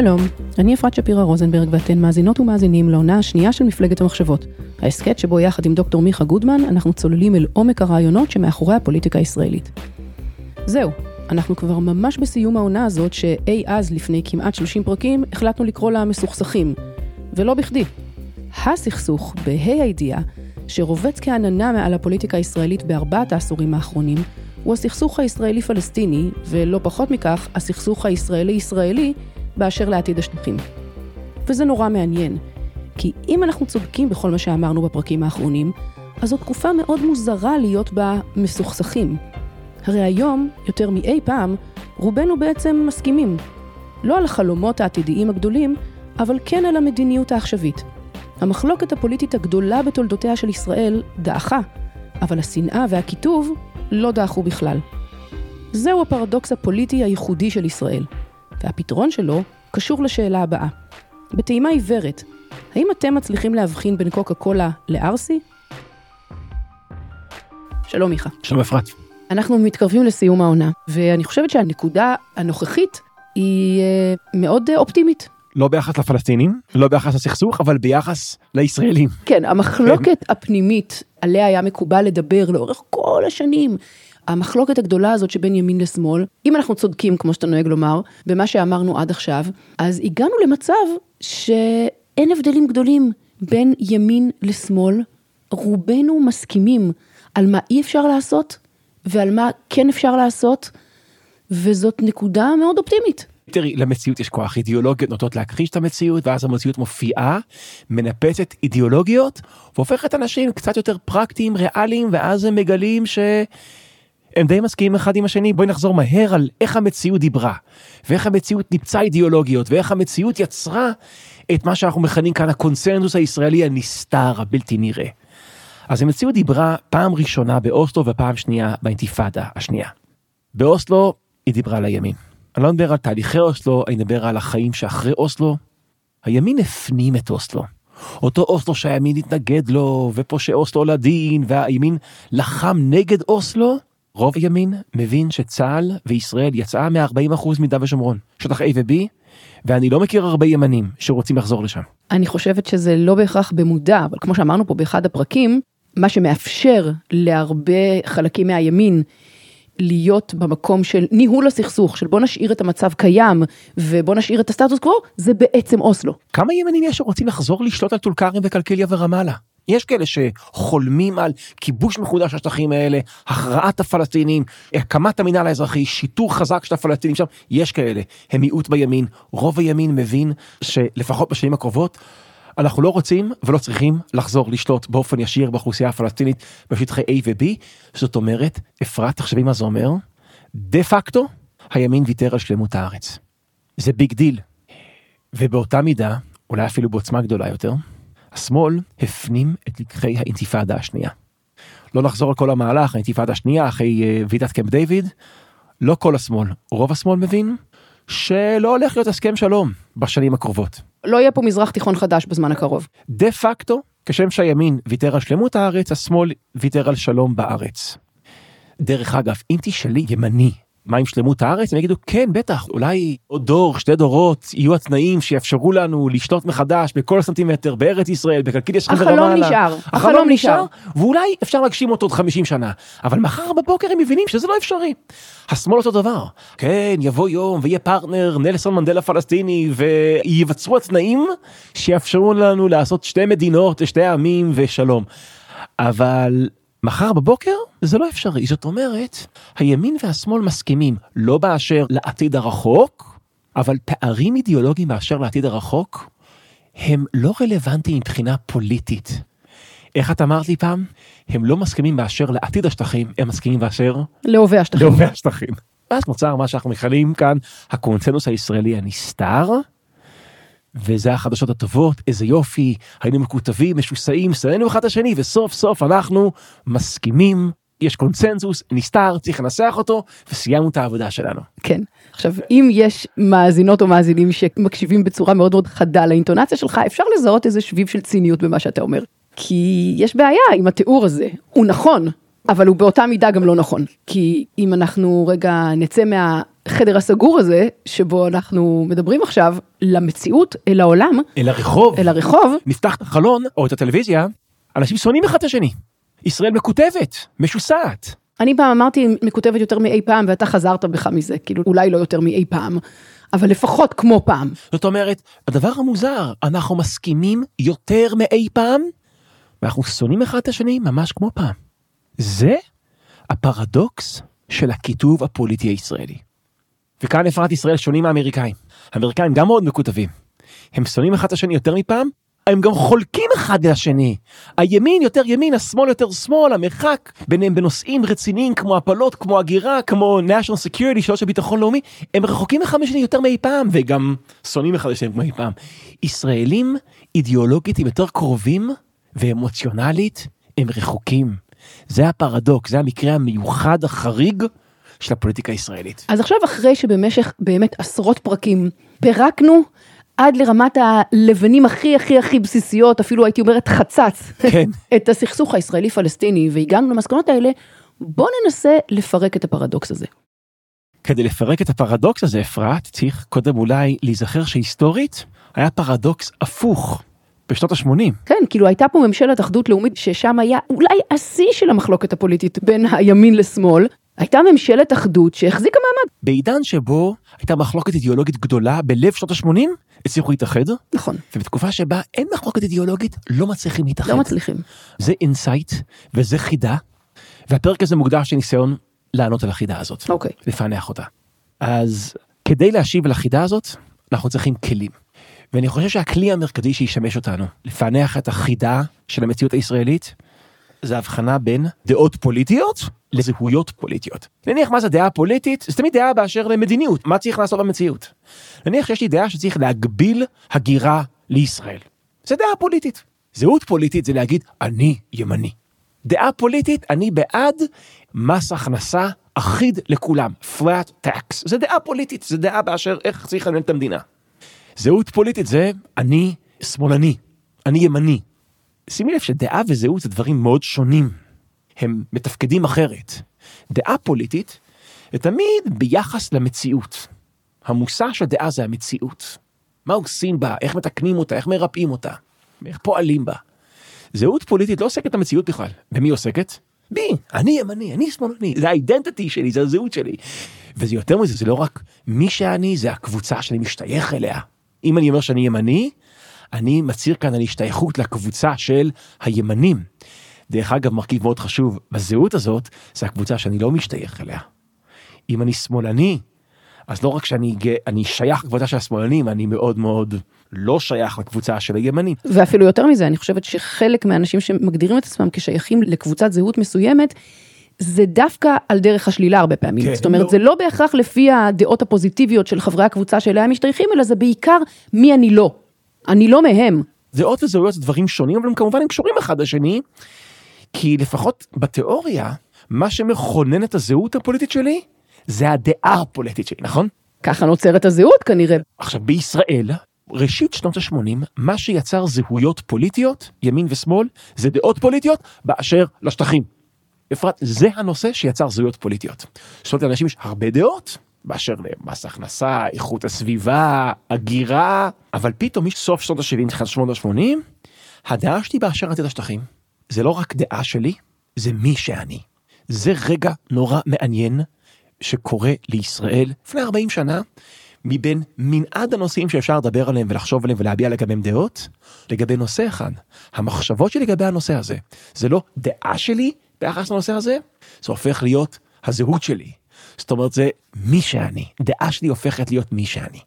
שלום, אני אפרת שפירא רוזנברג ואתן מאזינות ומאזינים לעונה השנייה של מפלגת המחשבות. ההסכת שבו יחד עם דוקטור מיכה גודמן אנחנו צוללים אל עומק הרעיונות שמאחורי הפוליטיקה הישראלית. זהו, אנחנו כבר ממש בסיום העונה הזאת שאי אז לפני כמעט 30 פרקים החלטנו לקרוא לה מסוכסכים. ולא בכדי. הסכסוך, בה"א הידיעה, שרובץ כעננה מעל הפוליטיקה הישראלית בארבעת העשורים האחרונים, הוא הסכסוך הישראלי-פלסטיני, ולא פחות מכך, הסכסוך הישראלי-ישראלי באשר לעתיד השטחים. וזה נורא מעניין, כי אם אנחנו צודקים בכל מה שאמרנו בפרקים האחרונים, אז זו תקופה מאוד מוזרה להיות בה מסוכסכים. הרי היום, יותר מאי פעם, רובנו בעצם מסכימים. לא על החלומות העתידיים הגדולים, אבל כן על המדיניות העכשווית. המחלוקת הפוליטית הגדולה בתולדותיה של ישראל דעכה, אבל השנאה והקיטוב לא דעכו בכלל. זהו הפרדוקס הפוליטי הייחודי של ישראל. והפתרון שלו קשור לשאלה הבאה. בטעימה עיוורת, האם אתם מצליחים להבחין בין קוקה קולה לארסי? שלום מיכה. שלום אפרת. אנחנו מתקרבים לסיום העונה, ואני חושבת שהנקודה הנוכחית היא אה, מאוד אה, אופטימית. לא ביחס לפלסטינים, לא ביחס לסכסוך, אבל ביחס לישראלים. כן, המחלוקת הפנימית עליה היה מקובל לדבר לאורך כל השנים. המחלוקת הגדולה הזאת שבין ימין לשמאל, אם אנחנו צודקים, כמו שאתה נוהג לומר, במה שאמרנו עד עכשיו, אז הגענו למצב שאין הבדלים גדולים בין ימין לשמאל. רובנו מסכימים על מה אי אפשר לעשות ועל מה כן אפשר לעשות, וזאת נקודה מאוד אופטימית. תראי, למציאות יש כוח, אידיאולוגיות נוטות להכחיש את המציאות, ואז המציאות מופיעה, מנפצת אידיאולוגיות, והופכת אנשים קצת יותר פרקטיים, ריאליים, ואז הם מגלים ש... הם די מסכימים אחד עם השני, בואי נחזור מהר על איך המציאות דיברה, ואיך המציאות ניפצה אידיאולוגיות, ואיך המציאות יצרה את מה שאנחנו מכנים כאן הקונסנזוס הישראלי הנסתר, הבלתי נראה. אז המציאות דיברה פעם ראשונה באוסלו ופעם שנייה באינתיפאדה השנייה. באוסלו היא דיברה על הימין. אני לא מדבר על תהליכי אוסלו, אני מדבר על החיים שאחרי אוסלו. הימין הפנים את אוסלו. אותו אוסלו שהימין התנגד לו, ופושעי אוסלו לדין, והימין לחם נגד אוסלו, רוב הימין מבין שצה"ל וישראל יצאה מ-40% מיהודה ושומרון, שטח A ו-B, ואני לא מכיר הרבה ימנים שרוצים לחזור לשם. אני חושבת שזה לא בהכרח במודע, אבל כמו שאמרנו פה באחד הפרקים, מה שמאפשר להרבה חלקים מהימין להיות במקום של ניהול הסכסוך, של בוא נשאיר את המצב קיים ובוא נשאיר את הסטטוס קוו, זה בעצם אוסלו. כמה ימנים יש שרוצים לחזור לשלוט על טול כרם וקלקיליה ורמאללה? יש כאלה שחולמים על כיבוש מחודש של השטחים האלה, הכרעת הפלסטינים, הקמת המינהל האזרחי, שיטור חזק של הפלסטינים שם, יש כאלה, הם מיעוט בימין, רוב הימין מבין שלפחות בשנים הקרובות אנחנו לא רוצים ולא צריכים לחזור לשלוט באופן ישיר באוכלוסייה הפלסטינית בשטחי A ו-B, זאת אומרת, אפרת, תחשבי מה זה אומר, דה פקטו, הימין ויתר על שלמות הארץ. זה big deal. ובאותה מידה, אולי אפילו בעוצמה גדולה יותר, השמאל הפנים את לקחי האינתיפאדה השנייה. לא נחזור על כל המהלך, האינתיפאדה השנייה אחרי uh, ועידת קמפ דיוויד, לא כל השמאל, רוב השמאל מבין שלא הולך להיות הסכם שלום בשנים הקרובות. לא יהיה פה מזרח תיכון חדש בזמן הקרוב. דה פקטו, כשם שהימין ויתר על שלמות הארץ, השמאל ויתר על שלום בארץ. דרך אגב, אם תשאלי ימני מה עם שלמות הארץ? הם יגידו כן בטח אולי עוד דור שתי דורות יהיו התנאים שיאפשרו לנו לשתות מחדש בכל סנטימטר בארץ ישראל בקלקיליה החלום ורמאללה. נשאר, החלום, החלום נשאר ואולי אפשר להגשים אותו עוד 50 שנה אבל מחר בבוקר הם מבינים שזה לא אפשרי. השמאל אותו דבר כן יבוא יום ויהיה פרטנר נלסון מנדלה פלסטיני וייווצרו התנאים שיאפשרו לנו לעשות שתי מדינות שתי עמים ושלום. אבל מחר בבוקר זה לא אפשרי זאת אומרת הימין והשמאל מסכימים לא באשר לעתיד הרחוק אבל פערים אידיאולוגיים באשר לעתיד הרחוק הם לא רלוונטיים מבחינה פוליטית. איך את אמרת לי פעם? הם לא מסכימים באשר לעתיד השטחים, הם מסכימים באשר להווה השטחים. להווה השטחים. ואז נוצר מה שאנחנו מכנים כאן הקונצנזוס הישראלי הנסתר. וזה החדשות הטובות, איזה יופי, היינו מקוטבים, משוסעים, שנאנו אחד את השני, וסוף סוף אנחנו מסכימים, יש קונצנזוס, נסתר, צריך לנסח אותו, וסיימנו את העבודה שלנו. כן. עכשיו, אם יש מאזינות או מאזינים שמקשיבים בצורה מאוד מאוד חדה לאינטונציה שלך, אפשר לזהות איזה שביב של ציניות במה שאתה אומר. כי יש בעיה עם התיאור הזה, הוא נכון, אבל הוא באותה מידה גם לא נכון. כי אם אנחנו רגע נצא מהחדר הסגור הזה, שבו אנחנו מדברים עכשיו, למציאות, אל העולם, אל הרחוב, אל הרחוב, נפתח את החלון או את הטלוויזיה, אנשים שונאים אחד את השני. ישראל מקוטבת, משוסעת. אני פעם אמרתי מקוטבת יותר מאי פעם ואתה חזרת בך מזה, כאילו אולי לא יותר מאי פעם, אבל לפחות כמו פעם. זאת אומרת, הדבר המוזר, אנחנו מסכימים יותר מאי פעם, ואנחנו שונאים אחד את השני ממש כמו פעם. זה הפרדוקס של הכיתוב הפוליטי הישראלי. וכאן אפרת ישראל שונים מהאמריקאים. האמריקאים גם מאוד מקוטבים. הם שונאים אחד את השני יותר מפעם, הם גם חולקים אחד לשני. הימין יותר ימין, השמאל יותר שמאל, המרחק ביניהם בנושאים רציניים כמו הפלות, כמו הגירה, כמו national security, שאלות של ביטחון לאומי, הם רחוקים אחד משני יותר מאי פעם, וגם שונאים אחד לשני כמו אי פעם. ישראלים אידיאולוגית הם יותר קרובים, ואמוציונלית הם רחוקים. זה הפרדוקס, זה המקרה המיוחד החריג של הפוליטיקה הישראלית. אז עכשיו אחרי שבמשך באמת עשרות פרקים פירקנו עד לרמת הלבנים הכי הכי הכי בסיסיות, אפילו הייתי אומרת חצץ, כן. את הסכסוך הישראלי פלסטיני והגענו למסקנות האלה, בוא ננסה לפרק את הפרדוקס הזה. כדי לפרק את הפרדוקס הזה אפרת צריך קודם אולי להיזכר שהיסטורית היה פרדוקס הפוך. בשנות ה-80. כן, כאילו הייתה פה ממשלת אחדות לאומית ששם היה אולי השיא של המחלוקת הפוליטית בין הימין לשמאל. הייתה ממשלת אחדות שהחזיקה מעמד. בעידן שבו הייתה מחלוקת אידיאולוגית גדולה בלב שנות ה-80, הצליחו להתאחד. נכון. ובתקופה שבה אין מחלוקת אידיאולוגית, לא מצליחים להתאחד. לא מצליחים. זה insight וזה חידה, והפרק הזה מוקדש לניסיון לענות על החידה הזאת. אוקיי. לפענח אותה. אז כדי להשיב על החידה הזאת, אנחנו צריכים כלים. ואני חושב שהכלי המרכזי שישמש אותנו לפענח את החידה של המציאות הישראלית, זה הבחנה בין דעות פוליטיות לזהויות פוליטיות. נניח מה זה דעה פוליטית, זה תמיד דעה באשר למדיניות, מה צריך לעשות במציאות. נניח שיש לי דעה שצריך להגביל הגירה לישראל. זה דעה פוליטית. זהות פוליטית זה להגיד אני ימני. דעה פוליטית, אני בעד מס הכנסה אחיד לכולם, flat tax. זה דעה פוליטית, זה דעה באשר איך צריך לנהל את המדינה. זהות פוליטית זה אני שמאלני, אני ימני. שימי לב שדעה וזהות זה דברים מאוד שונים. הם מתפקדים אחרת. דעה פוליטית זה תמיד ביחס למציאות. המושא של דעה זה המציאות. מה עושים בה, איך מתקנים אותה, איך מרפאים אותה, איך פועלים בה. זהות פוליטית לא עוסקת במציאות בכלל. במי עוסקת? בי, אני ימני, אני שמאלני, זה האידנטיטי שלי, זה הזהות שלי. וזה יותר מזה, זה לא רק מי שאני, זה הקבוצה שאני משתייך אליה. אם אני אומר שאני ימני, אני מצהיר כאן על השתייכות לקבוצה של הימנים. דרך אגב, מרכיב מאוד חשוב בזהות הזאת, זה הקבוצה שאני לא משתייך אליה. אם אני שמאלני, אז לא רק שאני אני שייך לקבוצה של השמאלנים, אני מאוד מאוד לא שייך לקבוצה של הימנים. ואפילו יותר מזה, אני חושבת שחלק מהאנשים שמגדירים את עצמם כשייכים לקבוצת זהות מסוימת, זה דווקא על דרך השלילה הרבה פעמים. כן, זאת אומרת, לא. זה לא בהכרח לפי הדעות הפוזיטיביות של חברי הקבוצה שאליה הם משתייכים, אלא זה בעיקר מי אני לא. אני לא מהם. דעות וזהויות זה דברים שונים, אבל הם כמובן הם קשורים אחד לשני, כי לפחות בתיאוריה, מה שמכונן את הזהות הפוליטית שלי, זה הדעה הפוליטית שלי, נכון? ככה נוצרת הזהות כנראה. עכשיו, בישראל, ראשית שנות ה-80, מה שיצר זהויות פוליטיות, ימין ושמאל, זה דעות פוליטיות באשר לשטחים. אפרת, זה הנושא שיצר זהויות פוליטיות. זאת אומרת, לאנשים יש הרבה דעות, באשר למס הכנסה, איכות הסביבה, הגירה, אבל פתאום מסוף שנות ה-70, תחילת שנות ה-80, הדעה שלי באשר לתת השטחים, זה לא רק דעה שלי, זה מי שאני. זה רגע נורא מעניין שקורה לישראל לפני 40 שנה, מבין מנעד הנושאים שאפשר לדבר עליהם ולחשוב עליהם ולהביע לגביהם דעות, לגבי נושא אחד. המחשבות שלי לגבי הנושא הזה, זה לא דעה שלי ביחס לנושא הזה, זה הופך להיות הזהות שלי. זאת אומרת זה מי שאני, דעה שלי הופכת להיות מי שאני.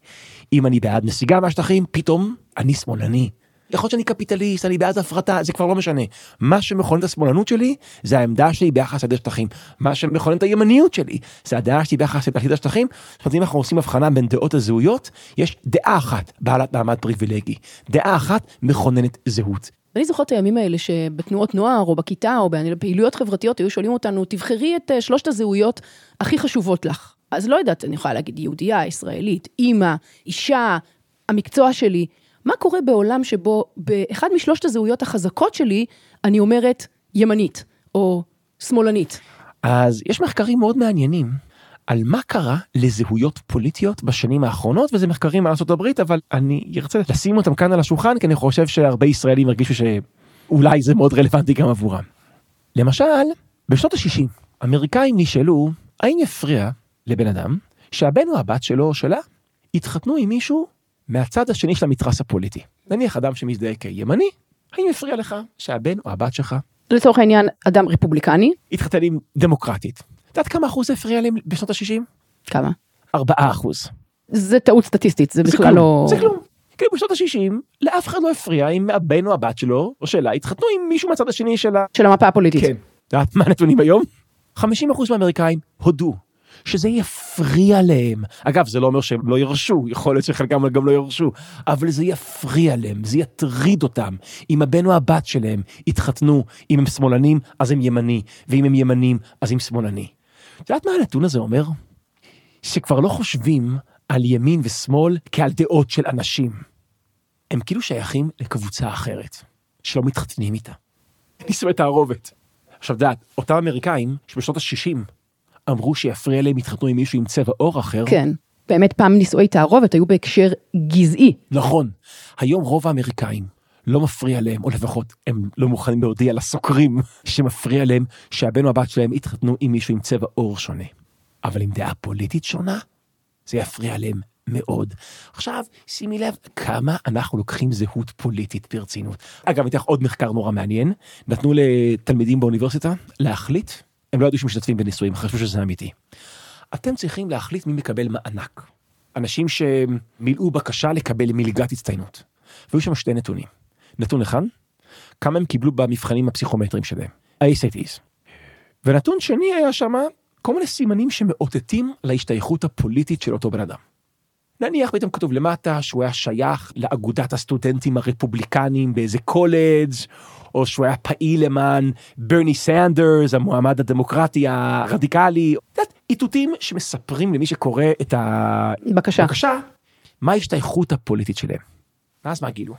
אם אני בעד נסיגה מהשטחים, פתאום אני שמאלני. יכול להיות שאני קפיטליסט, אני בעד הפרטה, זה כבר לא משנה. מה שמכונן את השמאלנות שלי, זה העמדה שלי ביחס לדעת שטחים. מה שמכונן את הימניות שלי, זה הדעה שלי ביחס לתכלית השטחים. זאת אומרת, אם אנחנו עושים הבחנה בין דעות הזהויות, יש דעה אחת בעלת מעמד פריבילגי. דעה אחת מכוננת זהות. אני זוכרת את הימים האלה שבתנועות נוער או בכיתה או בפעילויות חברתיות היו שואלים אותנו, תבחרי את אה, שלושת הזהויות הכי חשובות לך. אז לא יודעת, אני יכולה להגיד יהודייה, ישראלית, אימא, אישה, המקצוע שלי. מה קורה בעולם שבו באחד משלושת הזהויות החזקות שלי, אני אומרת ימנית או שמאלנית? אז יש מחקרים מאוד מעניינים על מה קרה לזהויות פוליטיות בשנים האחרונות וזה מחקרים מארצות הברית אבל אני ארצה לשים אותם כאן על השולחן כי אני חושב שהרבה ישראלים הרגישו שאולי זה מאוד רלוונטי גם עבורם. למשל בשנות ה-60 אמריקאים נשאלו האם יפריע לבן אדם שהבן או הבת שלו או שלה התחתנו עם מישהו מהצד השני של המתרס הפוליטי. נניח אדם שמזדהה כימני, האם יפריע לך שהבן או הבת שלך לצורך העניין, אדם רפובליקני, התחתן עם דמוקרטית. את יודעת כמה אחוז זה הפריע להם בשנות ה-60? כמה? 4 אחוז. זה טעות סטטיסטית, זה בכלל כלום, לא... זה כלום. כאילו בשנות ה-60 לאף אחד לא הפריע אם הבן או הבת שלו או שלה התחתנו עם מישהו מהצד השני של ה... של המפה הפוליטית. כן. את יודעת מה הנתונים היום? 50% מהאמריקאים הודו שזה יפריע להם. אגב, זה לא אומר שהם לא ירשו, יכול להיות שחלקם גם לא ירשו, אבל זה יפריע להם, זה יטריד אותם. אם הבן או הבת שלהם יתחתנו, אם הם שמאלנים, אז הם ימני, ואם הם ימנים, אז הם שמאלני. את יודעת מה הנתון הזה אומר? שכבר לא חושבים על ימין ושמאל כעל דעות של אנשים. הם כאילו שייכים לקבוצה אחרת, שלא מתחתנים איתה. נישואי תערובת. עכשיו, דעת, אותם אמריקאים שבשנות ה-60 אמרו שיפריע להם יתחתנו עם מישהו עם צבע עור אחר. כן. באמת פעם נישואי תערובת היו בהקשר גזעי. נכון. היום רוב האמריקאים לא מפריע להם, או לפחות הם לא מוכנים להודיע לסוקרים שמפריע להם שהבן או הבת שלהם יתחתנו עם מישהו עם צבע עור שונה. אבל עם דעה פוליטית שונה, זה יפריע להם מאוד. עכשיו, שימי לב כמה אנחנו לוקחים זהות פוליטית ברצינות. אגב, אני אתן עוד מחקר נורא מעניין. נתנו לתלמידים באוניברסיטה להחליט, הם לא ידעו שמשתתפים בנישואים, חשבו שזה אמיתי. אתם צריכים להחליט מי מקבל מענק. אנשים שמילאו בקשה לקבל מלגת הצטיינות. והיו שם שתי נתונים. נתון אחד, כמה הם קיבלו במבחנים הפסיכומטריים שלהם, ה-SATs. ונתון שני היה שם כל מיני סימנים שמאותתים להשתייכות הפוליטית של אותו בן אדם. נניח פתאום כתוב למטה שהוא היה שייך לאגודת הסטודנטים הרפובליקנים באיזה קולג' או שהוא היה פעיל למען ברני סנדרס המועמד הדמוקרטי הרדיקלי. איתותים שמספרים למי שקורא את בקשה. הבקשה מה ההשתייכות הפוליטית שלהם. ואז מה גילו?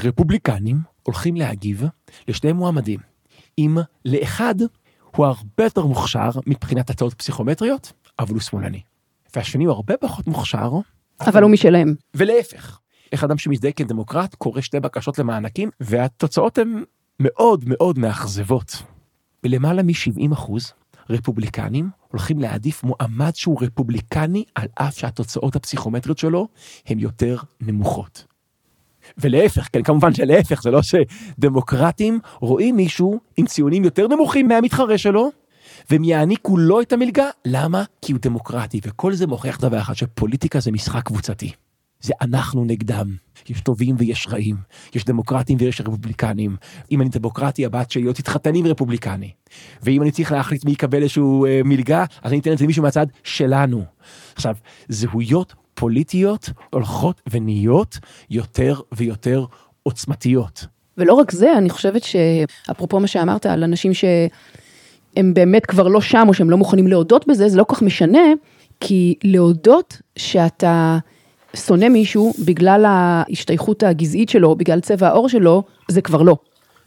רפובליקנים הולכים להגיב לשני מועמדים אם לאחד הוא הרבה יותר מוכשר מבחינת הצעות פסיכומטריות אבל הוא שמאלני. והשני הוא הרבה פחות מוכשר אבל הוא משלהם. ולהפך. איך אדם שמזדהה כדמוקרט קורא שתי בקשות למענקים והתוצאות הן מאוד מאוד מאכזבות. בלמעלה מ-70 אחוז רפובליקנים הולכים להעדיף מועמד שהוא רפובליקני על אף שהתוצאות הפסיכומטריות שלו הן יותר נמוכות. ולהפך, כן כמובן שלהפך זה לא שדמוקרטים רואים מישהו עם ציונים יותר נמוכים מהמתחרה שלו והם יעניקו לו את המלגה, למה? כי הוא דמוקרטי וכל זה מוכיח דבר אחד שפוליטיקה זה משחק קבוצתי. זה אנחנו נגדם. יש טובים ויש רעים, יש דמוקרטים ויש רפובליקנים. אם אני דמוקרטי הבת שלי לא תתחתן עם רפובליקני. ואם אני צריך להחליט מי יקבל איזשהו אה, מלגה, אז אני אתן את זה למישהו מהצד שלנו. עכשיו, זהויות פוליטיות הולכות ונהיות יותר ויותר עוצמתיות. ולא רק זה, אני חושבת שאפרופו מה שאמרת על אנשים שהם באמת כבר לא שם או שהם לא מוכנים להודות בזה, זה לא כל כך משנה, כי להודות שאתה שונא מישהו בגלל ההשתייכות הגזעית שלו, בגלל צבע העור שלו, זה כבר לא.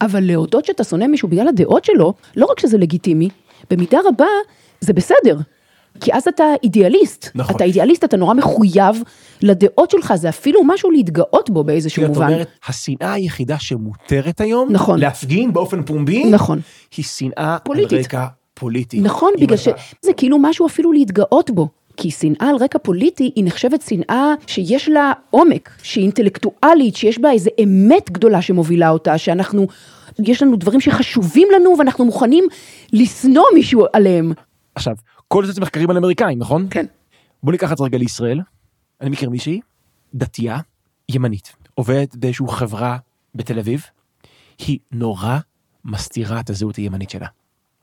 אבל להודות שאתה שונא מישהו בגלל הדעות שלו, לא רק שזה לגיטימי, במידה רבה זה בסדר. כי אז אתה אידיאליסט. נכון. אתה אידיאליסט, אתה נורא מחויב לדעות שלך, זה אפילו משהו להתגאות בו באיזשהו את מובן. אומרת, השנאה היחידה שמותרת היום, נכון. להפגין באופן פומבי, נכון. היא שנאה פוליטית. על רקע פוליטי. נכון, בגלל אתה- שזה כאילו משהו אפילו להתגאות בו. כי שנאה על רקע פוליטי היא נחשבת שנאה שיש לה עומק, שהיא אינטלקטואלית, שיש בה איזה אמת גדולה שמובילה אותה, שאנחנו, יש לנו דברים שחשובים לנו ואנחנו מוכנים לשנוא מישהו עליהם. עכשיו, כל זה מחקרים על אמריקאים, נכון? כן. בוא ניקח את זה רגע לישראל. אני מכיר מישהי, דתייה, ימנית, עובדת באיזושהי חברה בתל אביב, היא נורא מסתירה את הזהות הימנית שלה.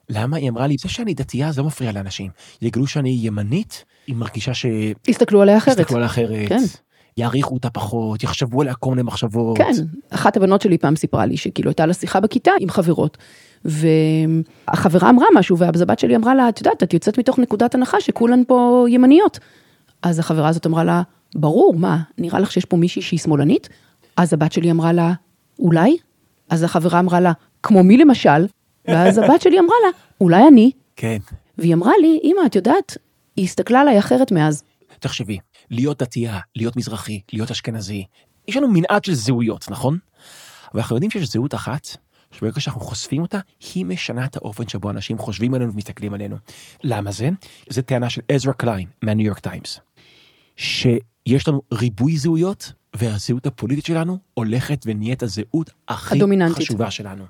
למה? היא אמרה לי, זה שאני דתייה זה לא מפריע לאנשים. יגלו שאני ימנית, היא מרגישה ש... הסתכלו עליה אחרת. יסתכלו עליה אחרת. כן. יעריכו אותה פחות, יחשבו עליה כל מיני מחשבות. כן, אחת הבנות שלי פעם סיפרה לי שכאילו הייתה לה שיחה בכיתה עם חברות. והחברה אמרה משהו ואז הבת שלי אמרה לה, את יודעת, את יוצאת מתוך נקודת הנחה שכולן פה ימניות. אז החברה הזאת אמרה לה, ברור, מה, נראה לך שיש פה מישהי שהיא שמאלנית? אז הבת שלי אמרה לה, אולי? אז החברה אמרה לה, כמו מי למשל? ואז הבת שלי אמרה לה, אולי אני? כן. והיא אמרה לי, אמא, את יודעת, היא הסתכלה עליי אחרת מאז. תחשבי, להיות דתייה, להיות מזרחי, להיות אשכנזי, יש לנו מנעד של זהויות, נכון? אבל אנחנו יודעים שיש זהות אחת, שברגע שאנחנו חושפים אותה, היא משנה את האופן שבו אנשים חושבים עלינו ומסתכלים עלינו. למה זה? זו טענה של עזרא קליין מהניו יורק טיימס. שיש לנו ריבוי זהויות, והזהות הפוליטית שלנו הולכת ונהיית הזהות הכי הדומיננטית. חשובה שלנו.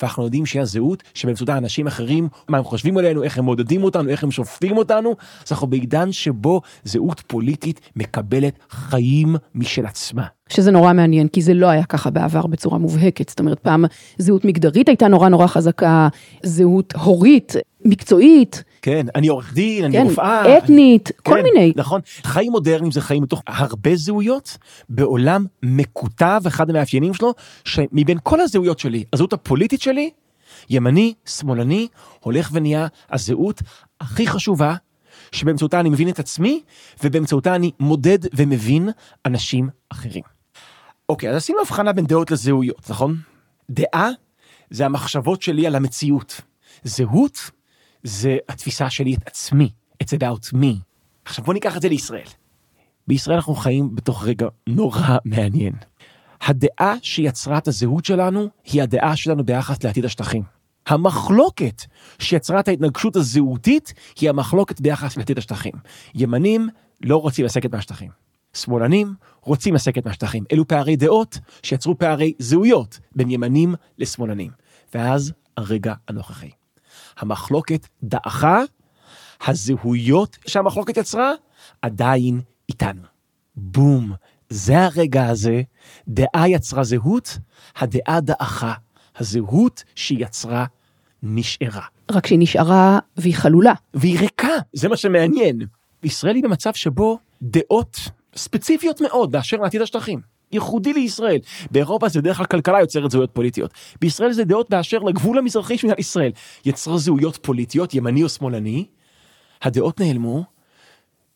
ואנחנו יודעים שהיא הזהות שבאמצעותה אנשים אחרים, מה הם חושבים עלינו, איך הם מודדים אותנו, איך הם שופטים אותנו, אז אנחנו בעידן שבו זהות פוליטית מקבלת חיים משל עצמה. שזה נורא מעניין, כי זה לא היה ככה בעבר בצורה מובהקת. זאת אומרת, פעם זהות מגדרית הייתה נורא נורא חזקה, זהות הורית, מקצועית, כן, אני עורך דין, אני כן, רופאה. אתנית, כל כן, מיני. נכון. חיים מודרניים זה חיים מתוך הרבה זהויות, בעולם מקוטב, אחד המאפיינים שלו, שמבין כל הזהויות שלי, הזהות הפוליטית שלי, ימני, שמאלני, הולך ונהיה הזהות הכי חשובה, שבאמצעותה אני מבין את עצמי, ובאמצעותה אני מודד ומבין אנשים אחרים. אוקיי, אז עשינו הבחנה בין דעות לזהויות, נכון? דעה זה המחשבות שלי על המציאות. זהות זה התפיסה שלי את עצמי, it's about me. עכשיו בוא ניקח את זה לישראל. בישראל אנחנו חיים בתוך רגע נורא מעניין. הדעה שיצרה את הזהות שלנו היא הדעה שלנו ביחס לעתיד השטחים. המחלוקת שיצרה את ההתנגשות הזהותית היא המחלוקת ביחס לעתיד השטחים. ימנים לא רוצים לסקת מהשטחים. שמאלנים רוצים לסקת מהשטחים. אלו פערי דעות שיצרו פערי זהויות בין ימנים לשמאלנים. ואז הרגע הנוכחי. המחלוקת דעכה, הזהויות שהמחלוקת יצרה עדיין איתנו. בום, זה הרגע הזה, דעה יצרה זהות, הדעה דעכה, הזהות שהיא יצרה נשארה. רק שהיא נשארה והיא חלולה. והיא ריקה, זה מה שמעניין. ישראל היא במצב שבו דעות ספציפיות מאוד באשר לעתיד השטחים. ייחודי לישראל. באירופה זה בדרך כלל כלכלה יוצרת זהויות פוליטיות. בישראל זה דעות באשר לגבול המזרחי של מדינת ישראל. יצרו זהויות פוליטיות, ימני או שמאלני, הדעות נעלמו,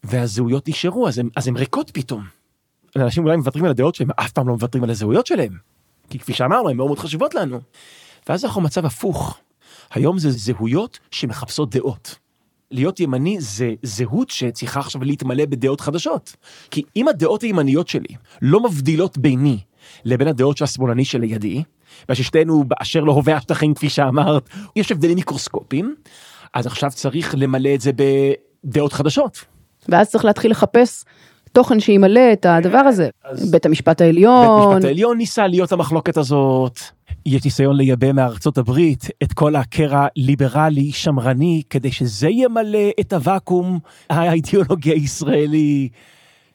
והזהויות נשארו, אז אז הן ריקות פתאום. אנשים אולי מוותרים על הדעות שלהם, אף פעם לא מוותרים על הזהויות שלהם. כי כפי שאמרנו, הן מאוד מאוד חשובות לנו. ואז אנחנו במצב הפוך. היום זה זהויות שמחפשות דעות. להיות ימני זה זהות שצריכה עכשיו להתמלא בדעות חדשות. כי אם הדעות הימניות שלי לא מבדילות ביני לבין הדעות של השמאלני שלידי, וששתינו באשר להווה השטחים כפי שאמרת, יש הבדלים מיקרוסקופיים, אז עכשיו צריך למלא את זה בדעות חדשות. ואז צריך להתחיל לחפש תוכן שימלא את הדבר הזה. בית המשפט בית העליון, המשפט העליון ניסה להיות המחלוקת הזאת. יש ניסיון לייבא מארצות הברית את כל הקרע ליברלי שמרני כדי שזה ימלא את הוואקום האידיאולוגי הישראלי.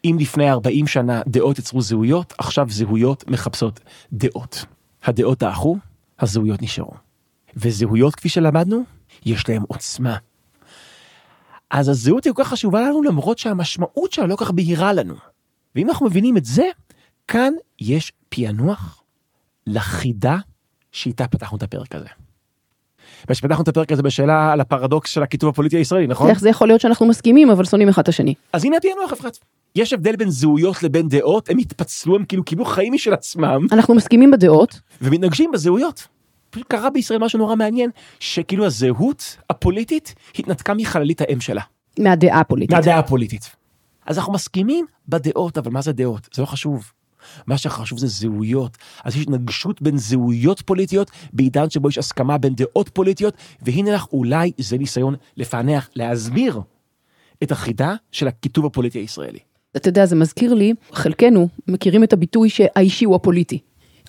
אם לפני 40 שנה דעות יצרו זהויות, עכשיו זהויות מחפשות דעות. הדעות דעכו, הזהויות נשארו. וזהויות, כפי שלמדנו, יש להן עוצמה. אז הזהות היא כל כך חשובה לנו למרות שהמשמעות שלה לא כל כך בהירה לנו. ואם אנחנו מבינים את זה, כאן יש פענוח לחידה שאיתה פתחנו את הפרק הזה. ושפתחנו את הפרק הזה בשאלה על הפרדוקס של הכיתוב הפוליטי הישראלי, נכון? איך זה יכול להיות שאנחנו מסכימים אבל שונאים אחד את השני. אז הנה הפענוח אפרת. יש הבדל בין זהויות לבין דעות, הם התפצלו, הם כאילו קיבלו חיים משל עצמם, אנחנו מסכימים בדעות, ומתנגשים בזהויות. פשוט קרה בישראל משהו נורא מעניין, שכאילו הזהות הפוליטית התנתקה מחללית האם שלה. מהדעה הפוליטית. מהדעה הפוליטית. אז אנחנו מסכימים בדעות, אבל מה זה דעות? זה לא חשוב. מה שחשוב זה זהויות. אז יש התנגשות בין זהויות פוליטיות בעידן שבו יש הסכמה בין דעות פוליטיות, והנה לך אולי זה ניסיון לפענח, להסביר את החידה של הכיתוב הפוליטי הישראלי. אתה יודע, זה מזכיר לי, חלקנו מכירים את הביטוי שהאישי הוא הפוליטי.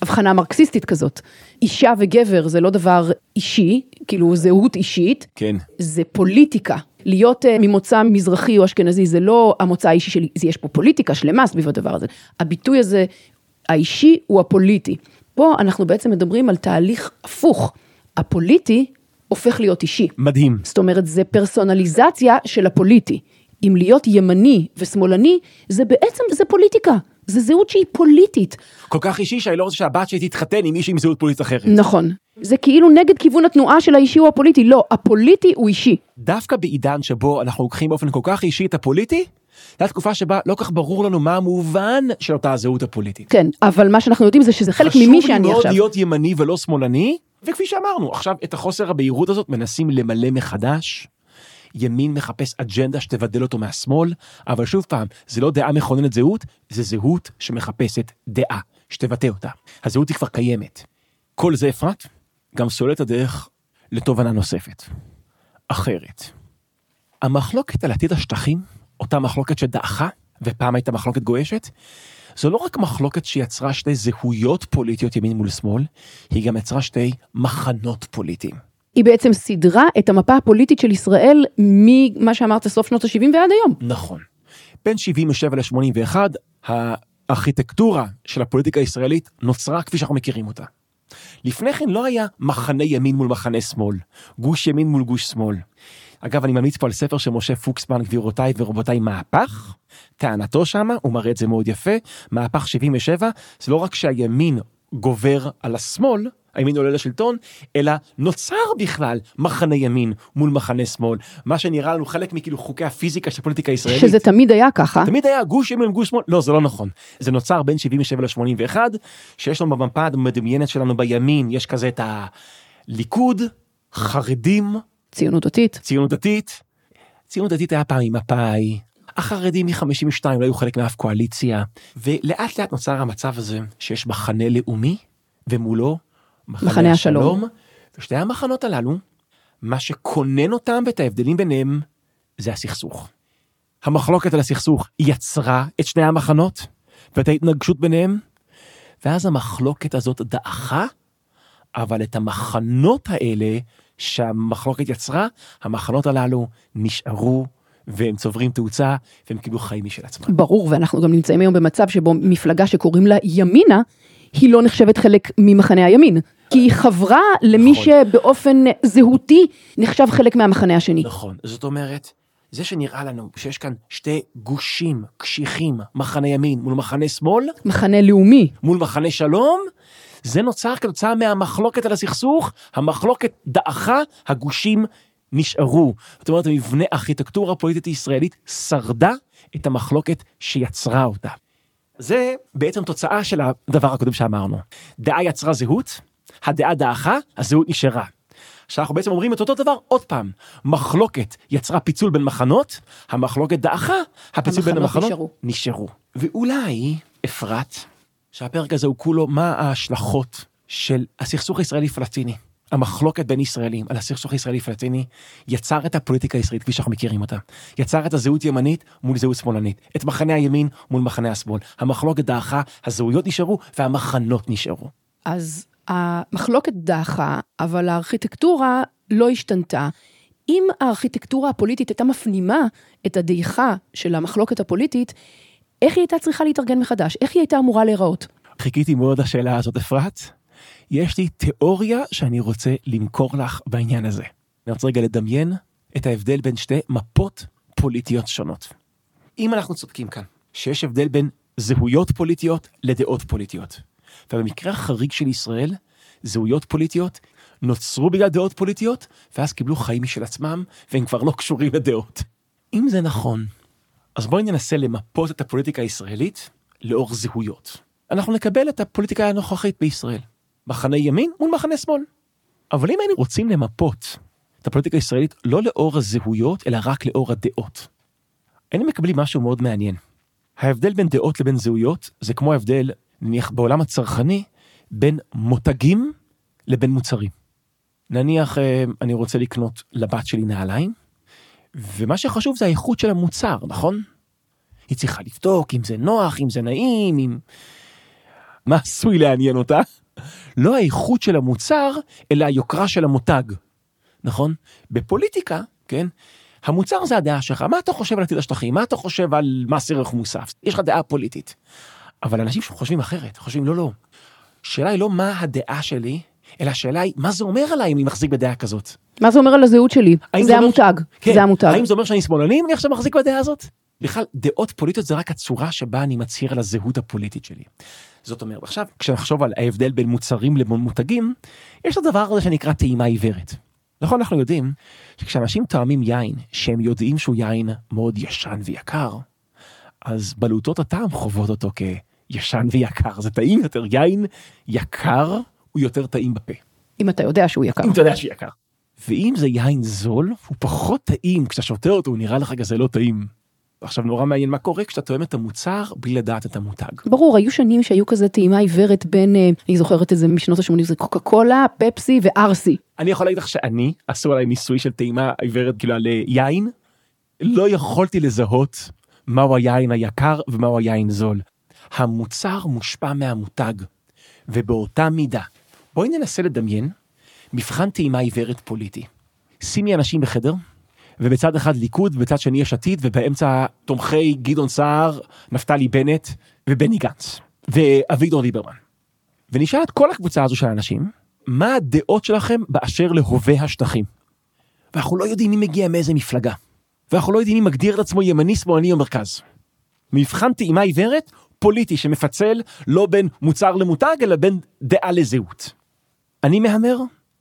הבחנה מרקסיסטית כזאת. אישה וגבר זה לא דבר אישי, כאילו זהות אישית, כן. זה פוליטיקה. להיות uh, ממוצא מזרחי או אשכנזי זה לא המוצא האישי שלי, זה יש פה פוליטיקה שלמה סביב הדבר הזה. הביטוי הזה, האישי הוא הפוליטי. פה אנחנו בעצם מדברים על תהליך הפוך. הפוליטי הופך להיות אישי. מדהים. זאת אומרת, זה פרסונליזציה של הפוליטי. אם להיות ימני ושמאלני, זה בעצם, זה פוליטיקה. זה זהות שהיא פוליטית. כל כך אישי שאני לא רוצה שהבת שלי תתחתן עם מישהו עם זהות פוליטית אחרת. נכון. זה כאילו נגד כיוון התנועה של האישי או הפוליטי. לא, הפוליטי הוא אישי. דווקא בעידן שבו אנחנו לוקחים באופן כל כך אישי את הפוליטי, זו התקופה שבה לא כך ברור לנו מה המובן של אותה הזהות הפוליטית. כן, אבל מה שאנחנו יודעים זה שזה חלק ממי חשוב לי שאני מאוד עכשיו. להיות ימני ולא שמאלני, וכפי שאמרנו, עכשיו את החוסר הבהירות הזאת מנסים למלא מחדש. ימין מחפש אג'נדה שתבדל אותו מהשמאל, אבל שוב פעם, זה לא דעה מכוננת זהות, זה זהות שמחפשת דעה, שתבטא אותה. הזהות היא כבר קיימת. כל זה, אפרת, גם סולל את הדרך לתובנה נוספת, אחרת. המחלוקת על עתיד השטחים, אותה מחלוקת שדעכה, ופעם הייתה מחלוקת גועשת, זו לא רק מחלוקת שיצרה שתי זהויות פוליטיות ימין מול שמאל, היא גם יצרה שתי מחנות פוליטיים. היא בעצם סידרה את המפה הפוליטית של ישראל ממה שאמרת סוף שנות ה-70 ועד היום. נכון. בין 77 ל-81, הארכיטקטורה של הפוליטיקה הישראלית נוצרה כפי שאנחנו מכירים אותה. לפני כן לא היה מחנה ימין מול מחנה שמאל, גוש ימין מול גוש שמאל. אגב, אני ממליץ פה על ספר של משה פוקסמן, גבירותיי ורבותיי, מהפך. טענתו שמה, הוא מראה את זה מאוד יפה, מהפך 77, זה לא רק שהימין גובר על השמאל, הימין עולה לשלטון, אלא נוצר בכלל מחנה ימין מול מחנה שמאל, מה שנראה לנו חלק מכאילו חוקי הפיזיקה של הפוליטיקה הישראלית. שזה תמיד היה ככה. תמיד היה גוש ימין גוש שמאל, לא זה לא נכון. זה נוצר בין 77 ל-81, שיש לנו במפה המדמיינת שלנו בימין, יש כזה את הליכוד, חרדים, ציונות דתית. ציונות דתית. ציונות דתית היה פעם ממפא"י, החרדים מ-52 לא היו חלק מאף קואליציה, ולאט לאט נוצר המצב הזה שיש מחנה לאומי, ומולו מחנה, מחנה השלום. ושתי המחנות הללו, מה שכונן אותם ואת ההבדלים ביניהם, זה הסכסוך. המחלוקת על הסכסוך יצרה את שני המחנות, ואת ההתנגשות ביניהם, ואז המחלוקת הזאת דעכה, אבל את המחנות האלה שהמחלוקת יצרה, המחנות הללו נשארו והם צוברים תאוצה והם קיבלו חיים משל עצמם. ברור, ואנחנו גם נמצאים היום במצב שבו מפלגה שקוראים לה ימינה, היא לא נחשבת חלק ממחנה הימין. כי היא חברה למי נכון. שבאופן זהותי נחשב חלק מהמחנה השני. נכון, זאת אומרת, זה שנראה לנו שיש כאן שתי גושים קשיחים, מחנה ימין מול מחנה שמאל, מחנה לאומי. מול מחנה שלום, זה נוצר כתוצאה מהמחלוקת על הסכסוך, המחלוקת דעכה, הגושים נשארו. זאת אומרת, המבנה הארכיטקטורה הפוליטית הישראלית שרדה את המחלוקת שיצרה אותה. זה בעצם תוצאה של הדבר הקודם שאמרנו. דעה יצרה זהות, הדעה דעכה, הזהות נשארה. עכשיו אנחנו בעצם אומרים את אותו דבר עוד פעם. מחלוקת יצרה פיצול בין מחנות, המחלוקת דעכה, הפיצול בין המחנות המחנות נשארו. נשארו. ואולי, אפרת, שהפרק הזה הוא כולו מה ההשלכות של הסכסוך הישראלי-פלסטיני. המחלוקת בין ישראלים על הסכסוך הישראלי-פלסטיני יצר את הפוליטיקה הישראלית כפי שאנחנו מכירים אותה. יצר את הזהות ימנית מול זהות שמאלנית. את מחנה הימין מול מחנה השמאל. המחלוקת דעכה, הזהויות נשארו והמחנות נשארו. אז המחלוקת דעכה, אבל הארכיטקטורה לא השתנתה. אם הארכיטקטורה הפוליטית הייתה מפנימה את הדעיכה של המחלוקת הפוליטית, איך היא הייתה צריכה להתארגן מחדש? איך היא הייתה אמורה להיראות? חיכיתי מאוד לשאלה הזאת, אפרת. יש לי תיאוריה שאני רוצה למכור לך בעניין הזה. אני רוצה רגע לדמיין את ההבדל בין שתי מפות פוליטיות שונות. אם אנחנו צודקים כאן, שיש הבדל בין זהויות פוליטיות לדעות פוליטיות, ובמקרה החריג של ישראל, זהויות פוליטיות נוצרו בגלל דעות פוליטיות, ואז קיבלו חיים משל עצמם, והם כבר לא קשורים לדעות. אם זה נכון, אז בואי ננסה למפות את הפוליטיקה הישראלית לאור זהויות. אנחנו נקבל את הפוליטיקה הנוכחית בישראל. מחנה ימין מול מחנה שמאל. אבל אם היינו רוצים למפות את הפוליטיקה הישראלית לא לאור הזהויות, אלא רק לאור הדעות, היינו מקבלים משהו מאוד מעניין. ההבדל בין דעות לבין זהויות זה כמו ההבדל, נניח בעולם הצרכני, בין מותגים לבין מוצרים. נניח אה, אני רוצה לקנות לבת שלי נעליים, ומה שחשוב זה האיכות של המוצר, נכון? היא צריכה לבדוק אם זה נוח, אם זה נעים, אם... מה עשוי לעניין אותה? לא האיכות של המוצר, אלא היוקרה של המותג, נכון? בפוליטיקה, כן? המוצר זה הדעה שלך, מה אתה חושב על עתיד השטחים? מה אתה חושב על מס ערך מוסף? יש לך דעה פוליטית. אבל אנשים חושבים אחרת, חושבים לא, לא. השאלה היא לא מה הדעה שלי, אלא השאלה היא מה זה אומר עליי אם אני מחזיק בדעה כזאת. מה זה אומר על הזהות שלי? זה אומר המותג. ש- כן, זה המותג. האם זה אומר שאני שמאלני אם אני עכשיו מחזיק בדעה הזאת? בכלל, דעות פוליטיות זה רק הצורה שבה אני מצהיר על הזהות הפוליטית שלי. זאת אומרת, עכשיו, כשנחשוב על ההבדל בין מוצרים למותגים, יש את הדבר הזה שנקרא טעימה עיוורת. נכון, אנחנו יודעים שכשאנשים טועמים יין, שהם יודעים שהוא יין מאוד ישן ויקר, אז בלוטות הטעם חוות אותו כישן ויקר. זה טעים יותר, יין יקר הוא יותר טעים בפה. אם אתה יודע שהוא יקר. אם אתה יודע שהוא יקר. ואם זה יין זול, הוא פחות טעים, כשאתה שותה אותו הוא נראה לך כזה לא טעים. עכשיו נורא מעניין מה קורה כשאתה תואם את המוצר בלי לדעת את המותג. ברור, היו שנים שהיו כזה טעימה עיוורת בין, אה, אני זוכרת את זה משנות ה-80, זה קוקה קולה, פפסי וארסי. אני יכול להגיד לך שאני, עשו עליי ניסוי של טעימה עיוורת כאילו על אה, יין, לא יכולתי לזהות מהו היין היקר ומהו היין זול. המוצר מושפע מהמותג, ובאותה מידה. בואי ננסה לדמיין מבחן טעימה עיוורת פוליטי. שימי אנשים בחדר, ובצד אחד ליכוד, ובצד שני יש עתיד, ובאמצע תומכי גדעון סער, נפתלי בנט ובני גנץ, ואביגדור ליברמן. ונשאל את כל הקבוצה הזו של האנשים, מה הדעות שלכם באשר להווה השטחים? ואנחנו לא יודעים מי מגיע מאיזה מפלגה. ואנחנו לא יודעים מי מגדיר את עצמו ימני, שמאלני או מרכז. מבחן טעימה עיוורת, פוליטי שמפצל לא בין מוצר למותג, אלא בין דעה לזהות. אני מהמר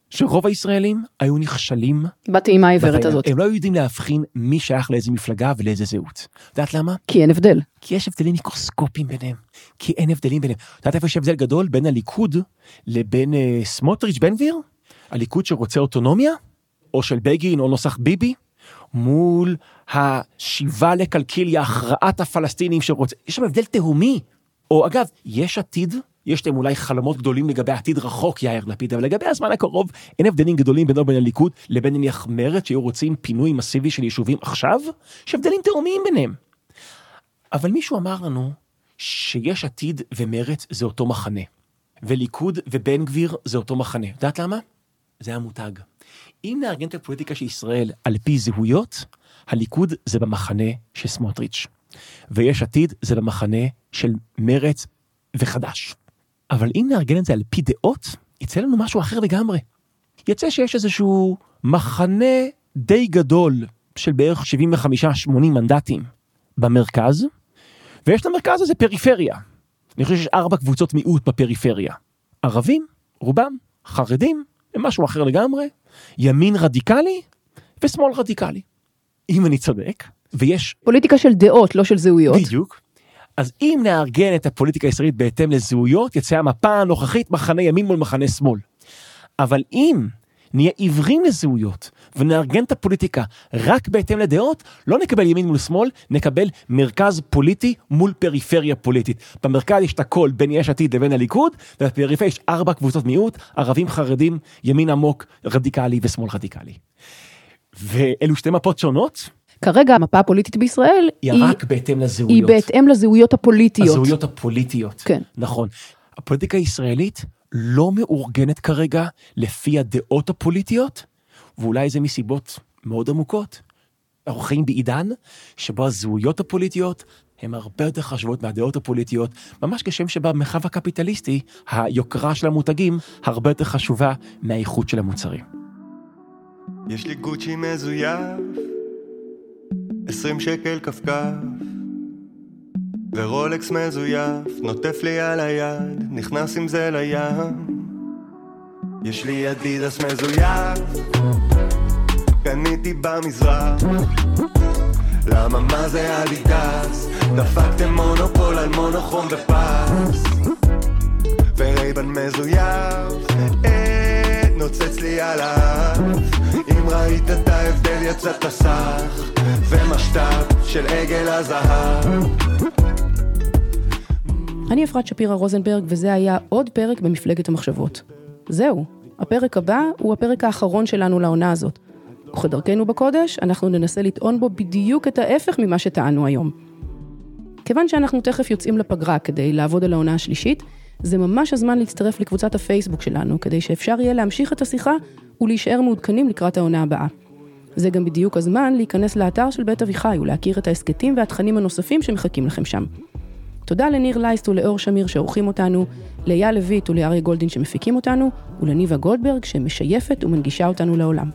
שרוב הישראלים היו נכשלים בטעימה העיוורת. הזאת. הם לא יודעים להבחין מי שייך לאיזה מפלגה ולאיזה זהות. את יודעת למה? כי אין הבדל. כי יש הבדלים מיקרוסקופיים ביניהם. כי אין הבדלים ביניהם. את יודעת איפה יש הבדל גדול בין הליכוד לבין אה, סמוטריץ' בן גביר? הליכוד שרוצה אוטונומיה? או של בגין או נוסח ביבי? מול השיבה לקלקיליה, הכרעת הפלסטינים שרוצה, יש שם הבדל תהומי. או אגב, יש עתיד, יש להם אולי חלומות גדולים לגבי עתיד רחוק יאיר לפיד, אבל לגבי הזמן הקרוב אין הבדלים גדולים בינו ובין הליכוד לבין נניח מרצ שהיו רוצים פינוי מסיבי של יישובים עכשיו, יש הבדלים תהומיים ביניהם. אבל מישהו אמר לנו שיש עתיד ומרצ זה אותו מחנה, וליכוד ובן גביר זה אותו מחנה. יודעת למה? זה המותג. אם נארגן את הפוליטיקה של ישראל על פי זהויות, הליכוד זה במחנה של סמוטריץ', ויש עתיד זה במחנה של מרצ וחד"ש. אבל אם נארגן את זה על פי דעות, יצא לנו משהו אחר לגמרי. יצא שיש איזשהו מחנה די גדול של בערך 75-80 מנדטים במרכז, ויש למרכז הזה פריפריה. אני חושב שיש ארבע קבוצות מיעוט בפריפריה. ערבים, רובם, חרדים, הם משהו אחר לגמרי, ימין רדיקלי ושמאל רדיקלי. אם אני צודק, ויש פוליטיקה של דעות, לא של זהויות. בדיוק. אז אם נארגן את הפוליטיקה הישראלית בהתאם לזהויות, יצא המפה הנוכחית מחנה ימין מול מחנה שמאל. אבל אם נהיה עיוורים לזהויות ונארגן את הפוליטיקה רק בהתאם לדעות, לא נקבל ימין מול שמאל, נקבל מרכז פוליטי מול פריפריה פוליטית. במרכז יש את הכל בין יש עתיד לבין הליכוד, ובפריפריה יש ארבע קבוצות מיעוט, ערבים חרדים, ימין עמוק, רדיקלי ושמאל רדיקלי. ואלו שתי מפות שונות, כרגע המפה הפוליטית בישראל היא היא, רק בהתאם היא לזהויות. בהתאם לזהויות הפוליטיות. הזהויות הפוליטיות. כן. נכון. הפוליטיקה הישראלית לא מאורגנת כרגע לפי הדעות הפוליטיות, ואולי זה מסיבות מאוד עמוקות. אנחנו חיים בעידן שבו הזהויות הפוליטיות הן הרבה יותר חשובות מהדעות הפוליטיות, ממש כשם שבמרחב הקפיטליסטי היוקרה של המותגים הרבה יותר חשובה מהאיכות של המוצרים. יש לי גוצ'י מזויף, עשרים שקל כפכף, ורולקס מזויף, נוטף לי על היד, נכנס עם זה לים. יש לי אדידס מזויף, קניתי במזרח. למה מה זה אדידס? דפקתם מונופול על מונוכרום ופס. ורייבן מזויף, אה, נוצץ לי על האף. אם ראית את ההבדל יצאת סח, ומשת"פ של עגל הזהב. אני אפרת שפירא רוזנברג, וזה היה עוד פרק במפלגת המחשבות. זהו, הפרק הבא הוא הפרק האחרון שלנו לעונה הזאת. וכדרכנו בקודש, אנחנו ננסה לטעון בו בדיוק את ההפך ממה שטענו היום. כיוון שאנחנו תכף יוצאים לפגרה כדי לעבוד על העונה השלישית, זה ממש הזמן להצטרף לקבוצת הפייסבוק שלנו, כדי שאפשר יהיה להמשיך את השיחה ולהישאר מעודכנים לקראת העונה הבאה. זה גם בדיוק הזמן להיכנס לאתר של בית אביחי ולהכיר את ההסכתים והתכנים הנוספים שמחכים לכם שם. תודה לניר לייסט ולאור שמיר שעורכים אותנו, לאייל לויט ולאריה גולדין שמפיקים אותנו, ולניבה גולדברג שמשייפת ומנגישה אותנו לעולם.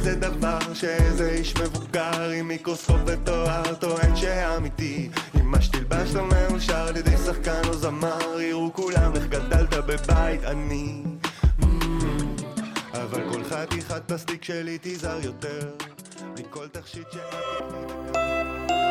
זה דבר שאיזה איש מבוגר עם מיקרוסקופ ותואר טוען שאמיתי. אם מה שתלבש לא מאושר על ידי שחקן או זמר יראו כולם איך גדלת בבית. עני Mm, אבל כל חתיכת פלסטיק שלי תיזהר יותר מכל תכשיט שאת...